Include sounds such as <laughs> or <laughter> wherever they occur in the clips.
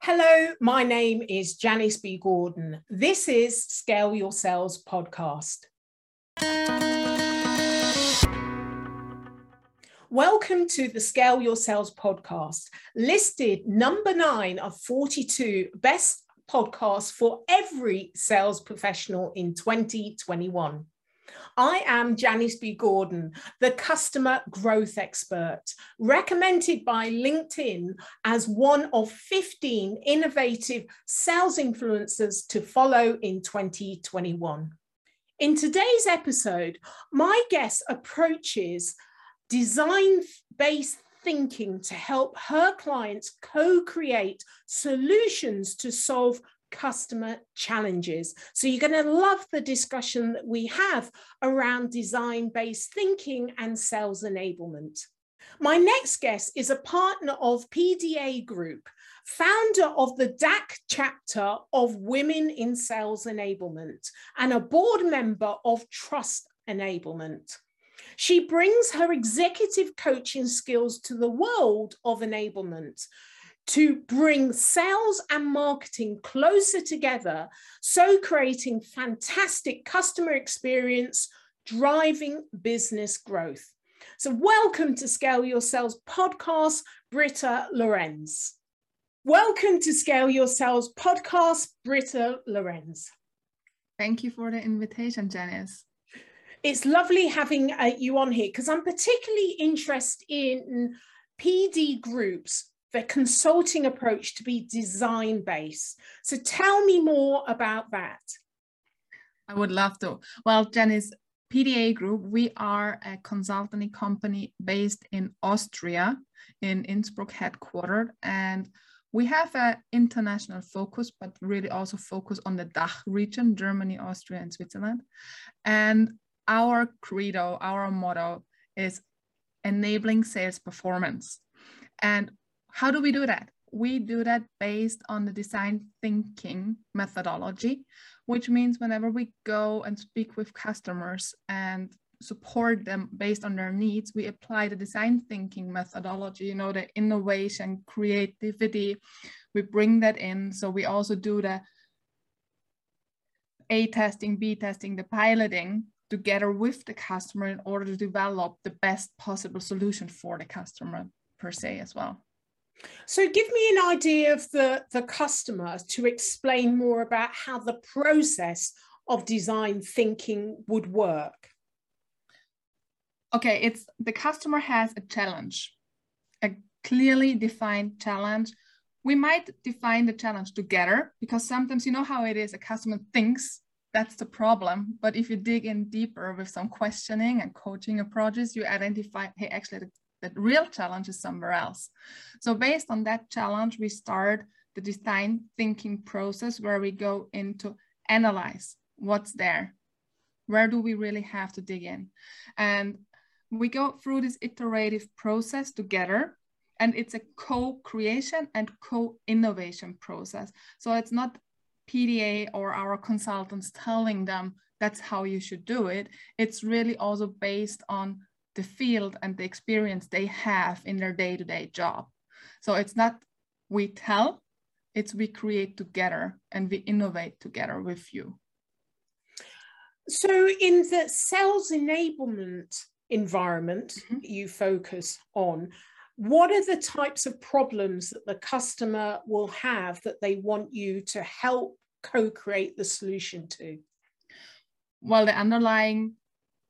Hello, my name is Janice B. Gordon. This is Scale Your Sales podcast. Welcome to the Scale Your Sales podcast, listed number nine of 42 best podcasts for every sales professional in 2021. I am Janice B. Gordon, the customer growth expert, recommended by LinkedIn as one of 15 innovative sales influencers to follow in 2021. In today's episode, my guest approaches design based thinking to help her clients co create solutions to solve customer challenges. So you're going to love the discussion that we have around design based thinking and sales enablement. My next guest is a partner of PDA Group, founder of the DACH chapter of Women in Sales Enablement, and a board member of Trust Enablement. She brings her executive coaching skills to the world of enablement to bring sales and marketing closer together, so creating fantastic customer experience, driving business growth. So, welcome to Scale Your Sales podcast, Britta Lorenz. Welcome to Scale Your Sales podcast, Britta Lorenz. Thank you for the invitation, Janice. It's lovely having uh, you on here because I'm particularly interested in PD groups the consulting approach to be design based. So tell me more about that. I would love to. Well, Janice, PDA Group, we are a consulting company based in Austria, in Innsbruck headquartered, and we have an international focus, but really also focus on the DACH region, Germany, Austria, and Switzerland. And our credo, our motto is enabling sales performance. And how do we do that? We do that based on the design thinking methodology, which means whenever we go and speak with customers and support them based on their needs, we apply the design thinking methodology, you know, the innovation, creativity, we bring that in. So we also do the A testing, B testing, the piloting together with the customer in order to develop the best possible solution for the customer per se as well. So give me an idea of the, the customer to explain more about how the process of design thinking would work. Okay, it's the customer has a challenge, a clearly defined challenge. We might define the challenge together because sometimes you know how it is, a customer thinks that's the problem. But if you dig in deeper with some questioning and coaching approaches, you identify, hey, actually the the real challenge is somewhere else. So based on that challenge, we start the design thinking process where we go into analyze what's there. Where do we really have to dig in? And we go through this iterative process together and it's a co-creation and co-innovation process. So it's not PDA or our consultants telling them that's how you should do it. It's really also based on the field and the experience they have in their day-to-day job. So it's not we tell, it's we create together and we innovate together with you. So in the sales enablement environment mm-hmm. you focus on, what are the types of problems that the customer will have that they want you to help co-create the solution to? Well, the underlying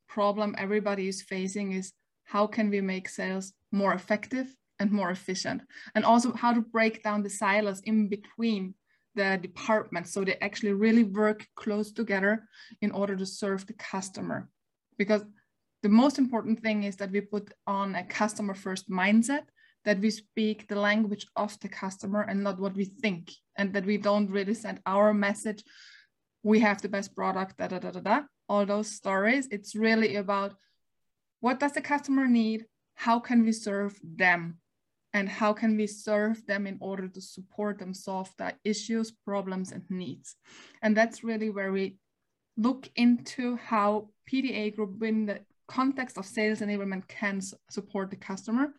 problem everybody is facing is how can we make sales more effective and more efficient? And also how to break down the silos in between the departments so they actually really work close together in order to serve the customer. Because the most important thing is that we put on a customer first mindset that we speak the language of the customer and not what we think and that we don't really send our message we have the best product da da da da da all those stories. It's really about what does the customer need? How can we serve them? And how can we serve them in order to support them solve their issues, problems, and needs? And that's really where we look into how PDA Group in the context of sales enablement can support the customer.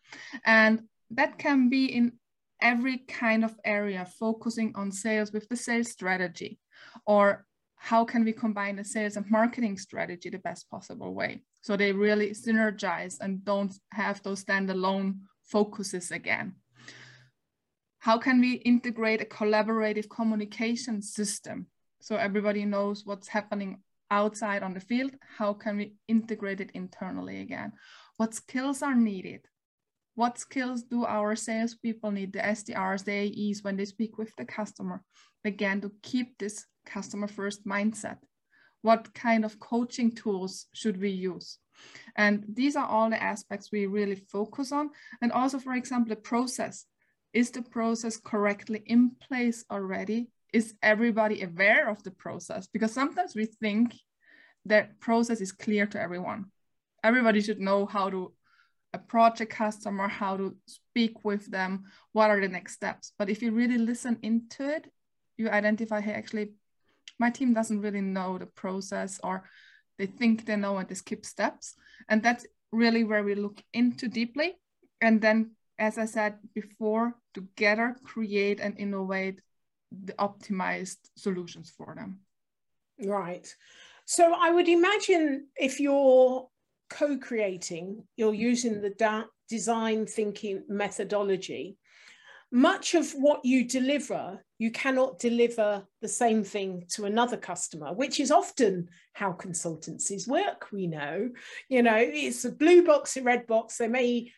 And that can be in every kind of area focusing on sales with the sales strategy or how can we combine the sales and marketing strategy the best possible way? So they really synergize and don't have those standalone focuses again. How can we integrate a collaborative communication system? So everybody knows what's happening outside on the field. How can we integrate it internally again? What skills are needed? What skills do our salespeople need, the SDRs, the AEs, when they speak with the customer? Again, to keep this customer first mindset. What kind of coaching tools should we use? And these are all the aspects we really focus on. And also, for example, the process. Is the process correctly in place already? Is everybody aware of the process? Because sometimes we think that process is clear to everyone. Everybody should know how to approach a customer, how to speak with them, what are the next steps. But if you really listen into it, you identify, hey, actually, my team doesn't really know the process or they think they know and they skip steps. And that's really where we look into deeply. And then, as I said before, together create and innovate the optimized solutions for them. Right. So I would imagine if you're co-creating, you're using the design thinking methodology, much of what you deliver, you cannot deliver the same thing to another customer, which is often how consultancies work. We know, you know, it's a blue box, a red box. They may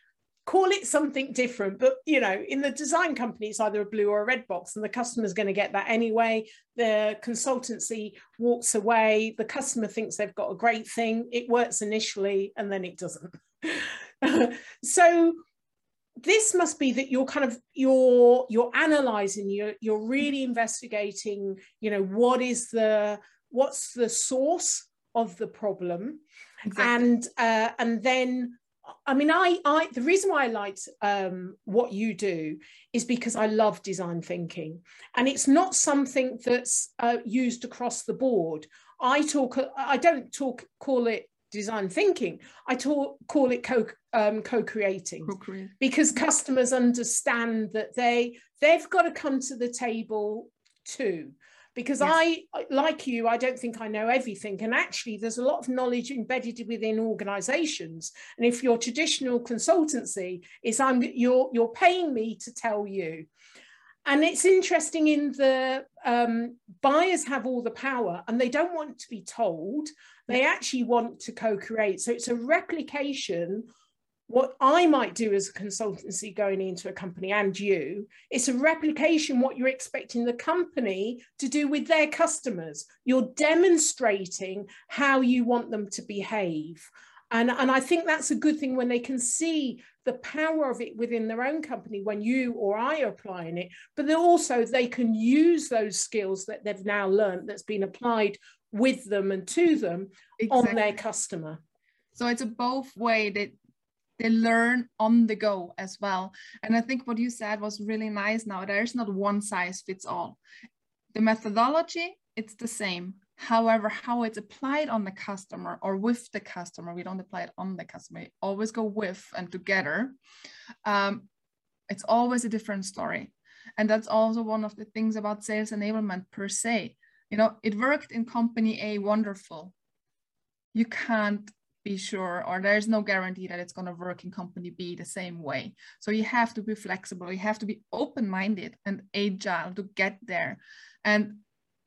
call it something different but you know in the design company it's either a blue or a red box and the customer's going to get that anyway the consultancy walks away the customer thinks they've got a great thing it works initially and then it doesn't <laughs> so this must be that you're kind of you're you're analyzing you're you're really investigating you know what is the what's the source of the problem exactly. and uh, and then I mean, I, I, the reason why I liked um, what you do is because I love design thinking, and it's not something that's uh, used across the board. I talk, I don't talk, call it design thinking. I talk, call it co, um, co-creating because customers understand that they, they've got to come to the table too because yes. I, like you, I don't think I know everything. And actually, there's a lot of knowledge embedded within organizations. And if your traditional consultancy is I'm you're you're paying me to tell you. And it's interesting in the um, buyers have all the power and they don't want to be told, they actually want to co create. So it's a replication what I might do as a consultancy going into a company and you, it's a replication what you're expecting the company to do with their customers. You're demonstrating how you want them to behave. And, and I think that's a good thing when they can see the power of it within their own company when you or I are applying it, but then also they can use those skills that they've now learned that's been applied with them and to them exactly. on their customer. So it's a both way that they learn on the go as well. And I think what you said was really nice now. There's not one size fits all. The methodology, it's the same. However, how it's applied on the customer or with the customer, we don't apply it on the customer, we always go with and together. Um, it's always a different story. And that's also one of the things about sales enablement per se. You know, it worked in company A, wonderful. You can't be sure or there's no guarantee that it's going to work in company B the same way. So you have to be flexible, you have to be open-minded and agile to get there and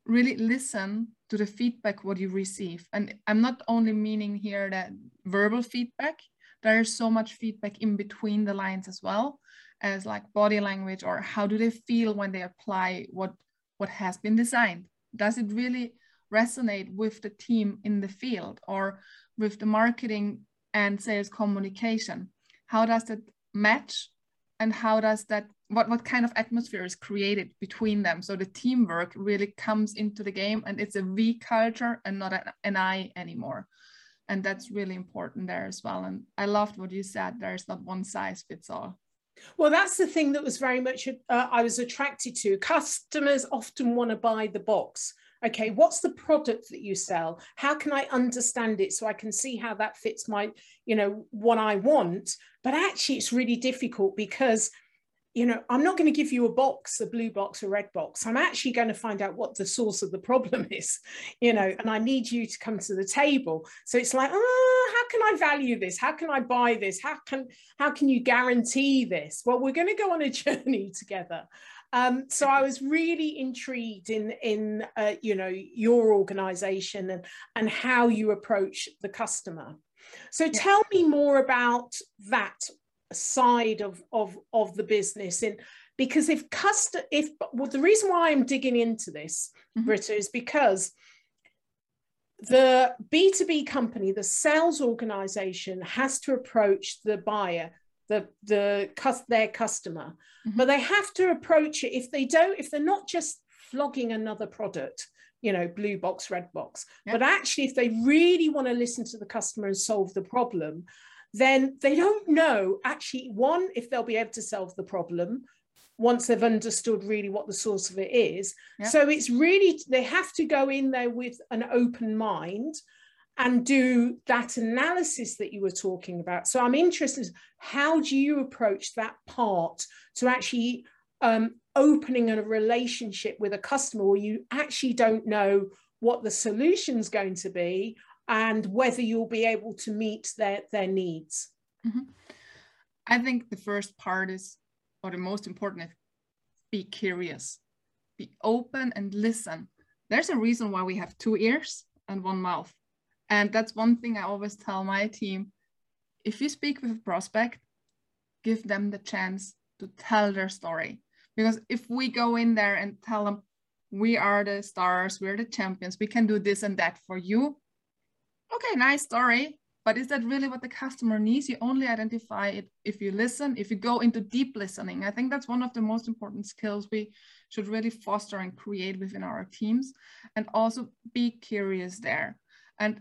really listen to the feedback what you receive. And I'm not only meaning here that verbal feedback, there is so much feedback in between the lines as well as like body language or how do they feel when they apply what what has been designed. Does it really resonate with the team in the field or with the marketing and sales communication? How does that match? And how does that, what, what kind of atmosphere is created between them? So the teamwork really comes into the game and it's a we culture and not an, I anymore. And that's really important there as well. And I loved what you said. There's not one size fits all. Well, that's the thing that was very much uh, I was attracted to. Customers often want to buy the box okay what's the product that you sell how can i understand it so i can see how that fits my you know what i want but actually it's really difficult because you know, I'm not going to give you a box, a blue box, a red box. I'm actually going to find out what the source of the problem <laughs> is, you know, and I need you to come to the table. So it's like, oh, how can I value this? How can I buy this? How can how can you guarantee this? Well, we're going to go on a <laughs> journey together. Um, so I was really intrigued in in uh, you know your organization and and how you approach the customer. So tell me more about that side of of of the business in because if custom if well the reason why i'm digging into this mm-hmm. britta is because the b2b company the sales organization has to approach the buyer the the their customer mm-hmm. but they have to approach it if they don't if they're not just flogging another product you know blue box red box yep. but actually if they really want to listen to the customer and solve the problem then they don't know actually, one, if they'll be able to solve the problem once they've understood really what the source of it is. Yep. So it's really, they have to go in there with an open mind and do that analysis that you were talking about. So I'm interested, how do you approach that part to actually um, opening a relationship with a customer where you actually don't know what the solution's going to be and whether you'll be able to meet their, their needs? Mm-hmm. I think the first part is, or the most important is be curious, be open and listen. There's a reason why we have two ears and one mouth. And that's one thing I always tell my team. If you speak with a prospect, give them the chance to tell their story. Because if we go in there and tell them, we are the stars, we're the champions, we can do this and that for you, okay, nice story, but is that really what the customer needs? You only identify it if you listen, if you go into deep listening. I think that's one of the most important skills we should really foster and create within our teams and also be curious there. And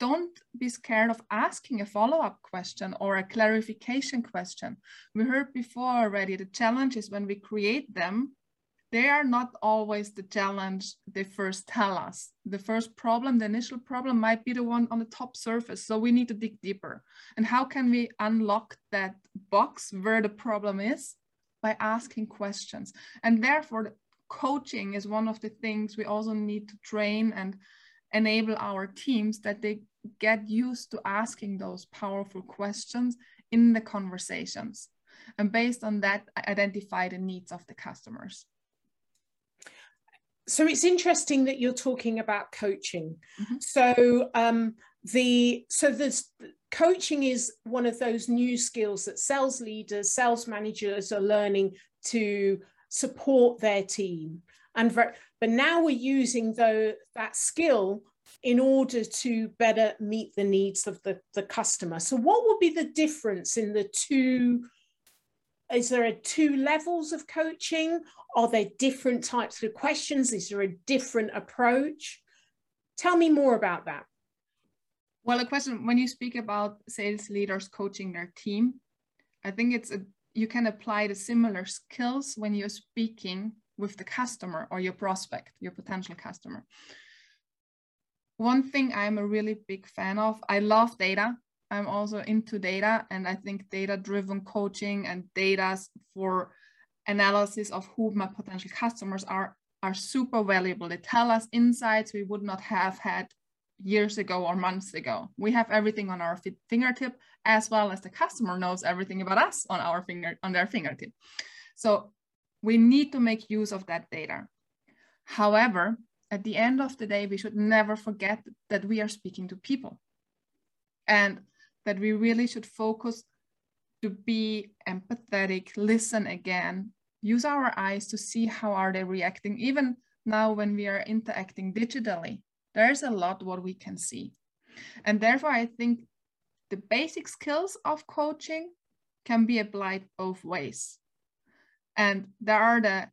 don't be scared of asking a follow-up question or a clarification question. We heard before already, the challenge is when we create them, they are not always the challenge they first tell us. The first problem, the initial problem might be the one on the top surface. So we need to dig deeper. And how can we unlock that box where the problem is? By asking questions. And therefore, coaching is one of the things we also need to train and enable our teams that they get used to asking those powerful questions in the conversations. And based on that, identify the needs of the customers so it's interesting that you're talking about coaching. Mm-hmm. So um, the so this coaching is one of those new skills that sales leaders, sales managers are learning to support their team. And but now we're using though that skill in order to better meet the needs of the, the customer. So what would be the difference in the two is there a two levels of coaching? Are there different types of questions? Is there a different approach? Tell me more about that. Well a question when you speak about sales leaders coaching their team i think it's a you can apply the similar skills when you're speaking with the customer or your prospect your potential customer one thing i'm a really big fan of i love data I'm also into data and I think data driven coaching and data for analysis of who my potential customers are are super valuable. They tell us insights we would not have had years ago or months ago. We have everything on our fingertip as well as the customer knows everything about us on our finger on their fingertip. So we need to make use of that data. However, at the end of the day, we should never forget that we are speaking to people. And that we really should focus to be empathetic, listen again, use our eyes to see how are they reacting. Even now when we are interacting digitally, there's a lot what we can see. And therefore, I think the basic skills of coaching can be applied both ways. And there are the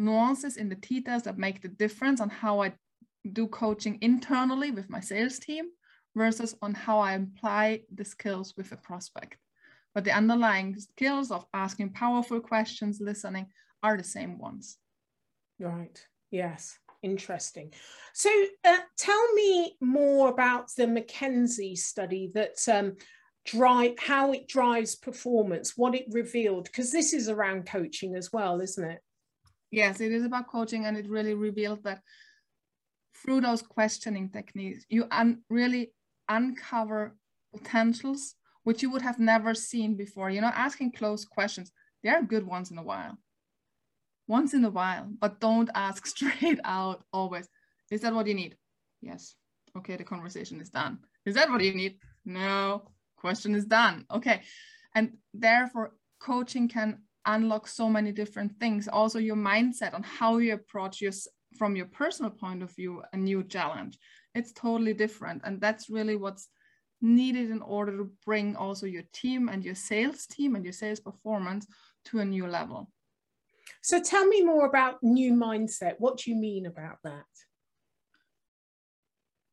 nuances in the details that make the difference on how I do coaching internally with my sales team versus on how I apply the skills with a prospect. But the underlying skills of asking powerful questions, listening, are the same ones. Right. Yes. Interesting. So, uh, tell me more about the McKinsey study that um, drive how it drives performance what it revealed because this is around coaching as well isn't it yes it is about coaching and it really revealed that through those questioning techniques you un- really uncover potentials which you would have never seen before. You know asking closed questions. They are good once in a while once in a while but don't ask <laughs> straight out always. Is that what you need? Yes. Okay the conversation is done. Is that what you need? No. Question is done. Okay. And therefore coaching can unlock so many different things. Also your mindset on how you approach your from your personal point of view a new challenge. It's totally different and that's really what's needed in order to bring also your team and your sales team and your sales performance to a new level. So tell me more about new mindset. What do you mean about that?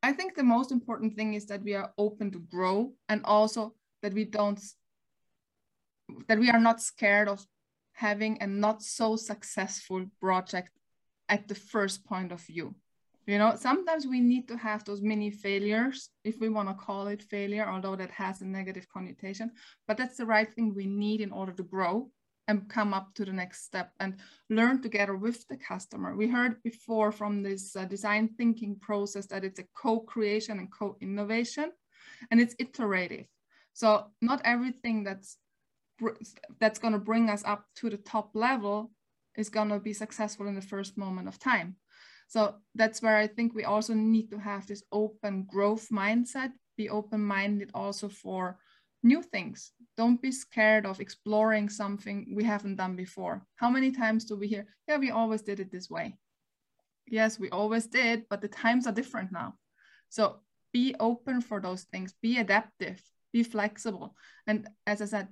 I think the most important thing is that we are open to grow and also that we don't that we are not scared of having a not so successful project at the first point of view. You know, sometimes we need to have those mini failures, if we want to call it failure, although that has a negative connotation, but that's the right thing we need in order to grow and come up to the next step and learn together with the customer. We heard before from this uh, design thinking process that it's a co-creation and co-innovation and it's iterative. So not everything that's that's going to bring us up to the top level is going to be successful in the first moment of time. So that's where I think we also need to have this open growth mindset, be open-minded also for new things. Don't be scared of exploring something we haven't done before. How many times do we hear, yeah, we always did it this way? Yes, we always did, but the times are different now. So be open for those things, be adaptive, be flexible. And as I said,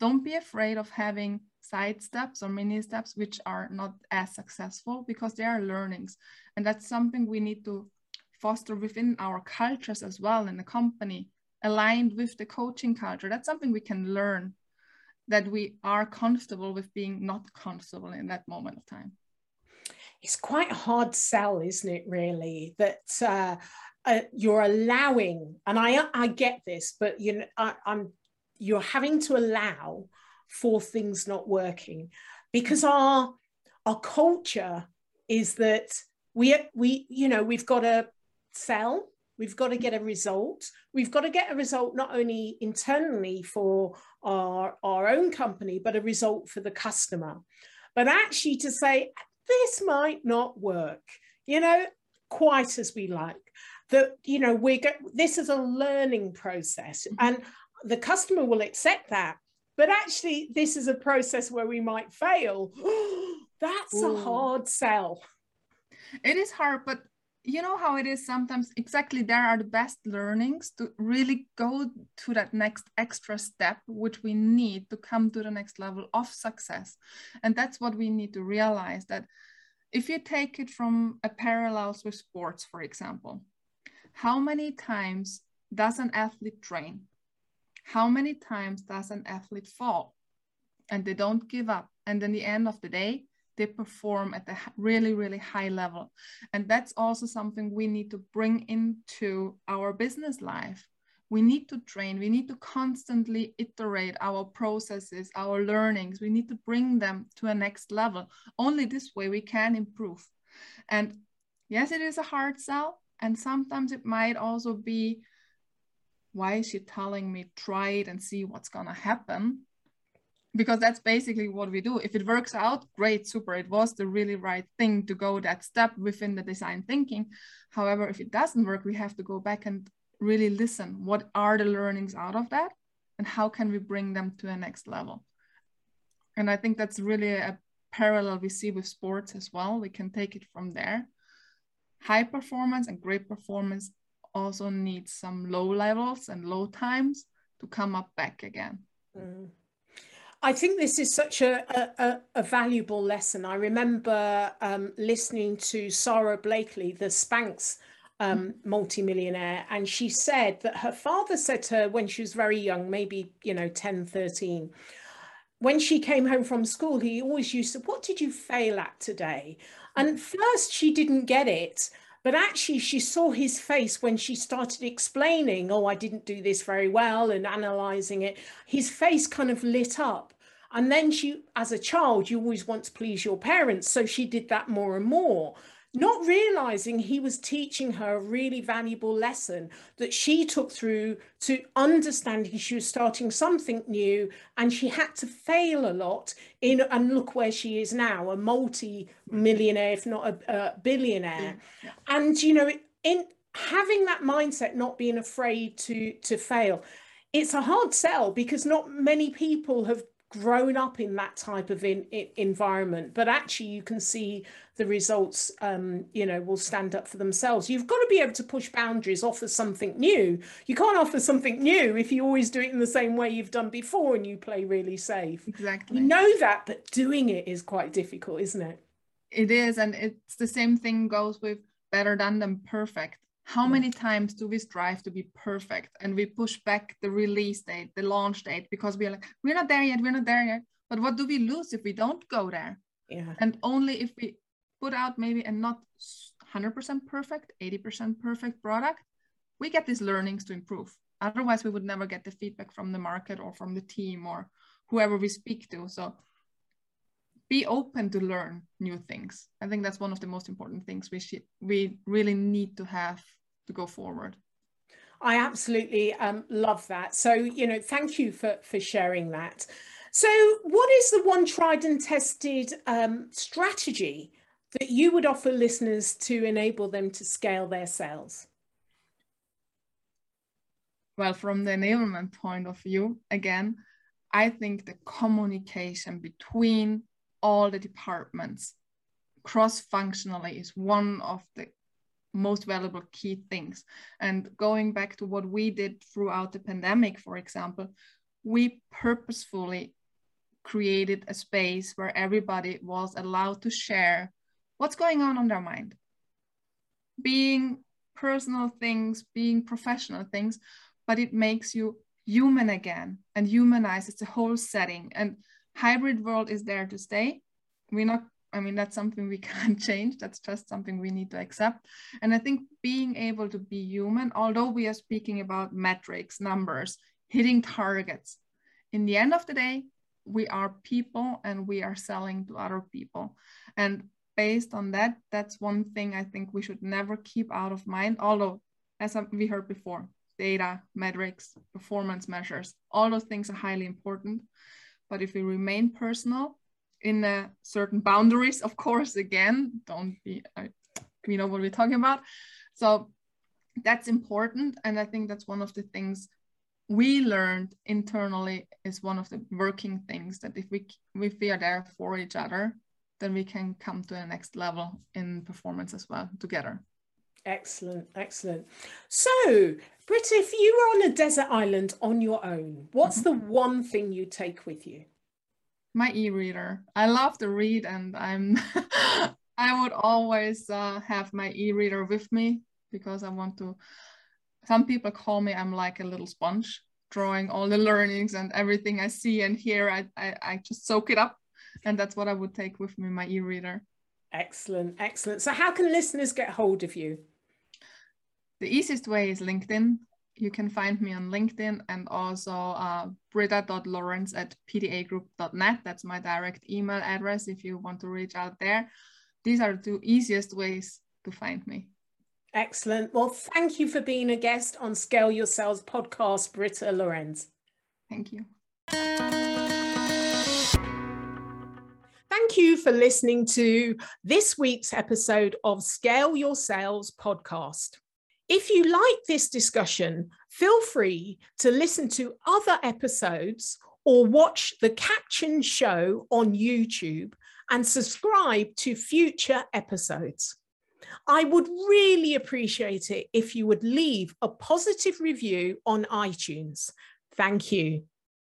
don't be afraid of having side steps or mini steps which are not as successful because they are learnings. And that's something we need to foster within our cultures as well in the company aligned with the coaching culture. That's something we can learn that we are comfortable with being not comfortable in that moment of time. It's quite a hard sell, isn't it, really? That uh, uh, you're allowing, and I, I get this, but you know, I, I'm you're having to allow for things not working because our our culture is that we we you know we've got to sell We've got to get a result. We've got to get a result not only internally for our, our own company, but a result for the customer. But actually, to say, this might not work, you know, quite as we like. That, you know, we're go- this is a learning process mm-hmm. and the customer will accept that. But actually, this is a process where we might fail. <gasps> That's Ooh. a hard sell. It is hard, but you know how it is sometimes exactly there are the best learnings to really go to that next extra step which we need to come to the next level of success and that's what we need to realize that if you take it from a parallels with sports for example how many times does an athlete train how many times does an athlete fall and they don't give up and in the end of the day they perform at a really, really high level. And that's also something we need to bring into our business life. We need to train, we need to constantly iterate our processes, our learnings. We need to bring them to a next level. Only this way we can improve. And yes, it is a hard sell. And sometimes it might also be, why is she telling me try it and see what's going to happen? because that's basically what we do. If it works out, great, super. It was the really right thing to go that step within the design thinking. However, if it doesn't work, we have to go back and really listen. What are the learnings out of that? And how can we bring them to a next level? And I think that's really a parallel we see with sports as well. We can take it from there. High performance and great performance also needs some low levels and low times to come up back again. Mm. I think this is such a, a, a valuable lesson. I remember um, listening to Sara Blakely, the Spanx um, multimillionaire, and she said that her father said to her when she was very young, maybe, you know, 10, 13, when she came home from school, he always used to, What did you fail at today? And first she didn't get it. But actually, she saw his face when she started explaining, Oh, I didn't do this very well, and analyzing it. His face kind of lit up. And then she, as a child, you always want to please your parents. So she did that more and more not realizing he was teaching her a really valuable lesson that she took through to understanding she was starting something new and she had to fail a lot in and look where she is now a multi-millionaire if not a, a billionaire yeah. and you know in having that mindset not being afraid to to fail it's a hard sell because not many people have grown up in that type of in, in, environment but actually you can see the results um, you know will stand up for themselves. You've got to be able to push boundaries offer something new. You can't offer something new if you always do it in the same way you've done before and you play really safe. Exactly. You know that but doing it is quite difficult isn't it? It is and it's the same thing goes with better done than perfect how many times do we strive to be perfect and we push back the release date, the launch date, because we're like, we're not there yet, we're not there yet. But what do we lose if we don't go there? Yeah. And only if we put out maybe a not 100% perfect, 80% perfect product, we get these learnings to improve. Otherwise, we would never get the feedback from the market or from the team or whoever we speak to. So be open to learn new things. I think that's one of the most important things we should, we really need to have to go forward. I absolutely um, love that. So, you know, thank you for, for sharing that. So, what is the one tried and tested um, strategy that you would offer listeners to enable them to scale their sales? Well, from the enablement point of view, again, I think the communication between all the departments cross functionally is one of the most valuable key things. And going back to what we did throughout the pandemic, for example, we purposefully created a space where everybody was allowed to share what's going on on their mind. Being personal things, being professional things, but it makes you human again and humanizes the whole setting. And hybrid world is there to stay. We're not I mean, that's something we <laughs> can't change. That's just something we need to accept. And I think being able to be human, although we are speaking about metrics, numbers, hitting targets, in the end of the day, we are people and we are selling to other people. And based on that, that's one thing I think we should never keep out of mind. Although, as we heard before, data, metrics, performance measures, all those things are highly important. But if we remain personal in certain boundaries, of course, again, don't be, uh, we know what we're talking about. So that's important. And I think that's one of the things we learned internally is one of the working things that if we, if we are there for each other, then we can come to the next level in performance as well together. Excellent, excellent. So, Britta, if you were on a desert island on your own, what's mm-hmm. the one thing you take with you? my e-reader. I love to read, and I'm <laughs> I would always uh, have my e-reader with me because I want to. Some people call me I'm like a little sponge, drawing all the learnings and everything I see and hear. I I, I just soak it up, and that's what I would take with me my e-reader. Excellent, excellent. So, how can listeners get hold of you? The easiest way is LinkedIn you can find me on LinkedIn and also uh, britta.lorenz at pdagroup.net. That's my direct email address if you want to reach out there. These are the two easiest ways to find me. Excellent. Well, thank you for being a guest on Scale Your Sales podcast, Britta Lorenz. Thank you. Thank you for listening to this week's episode of Scale Your Sales podcast. If you like this discussion, feel free to listen to other episodes or watch the caption show on YouTube and subscribe to future episodes. I would really appreciate it if you would leave a positive review on iTunes. Thank you.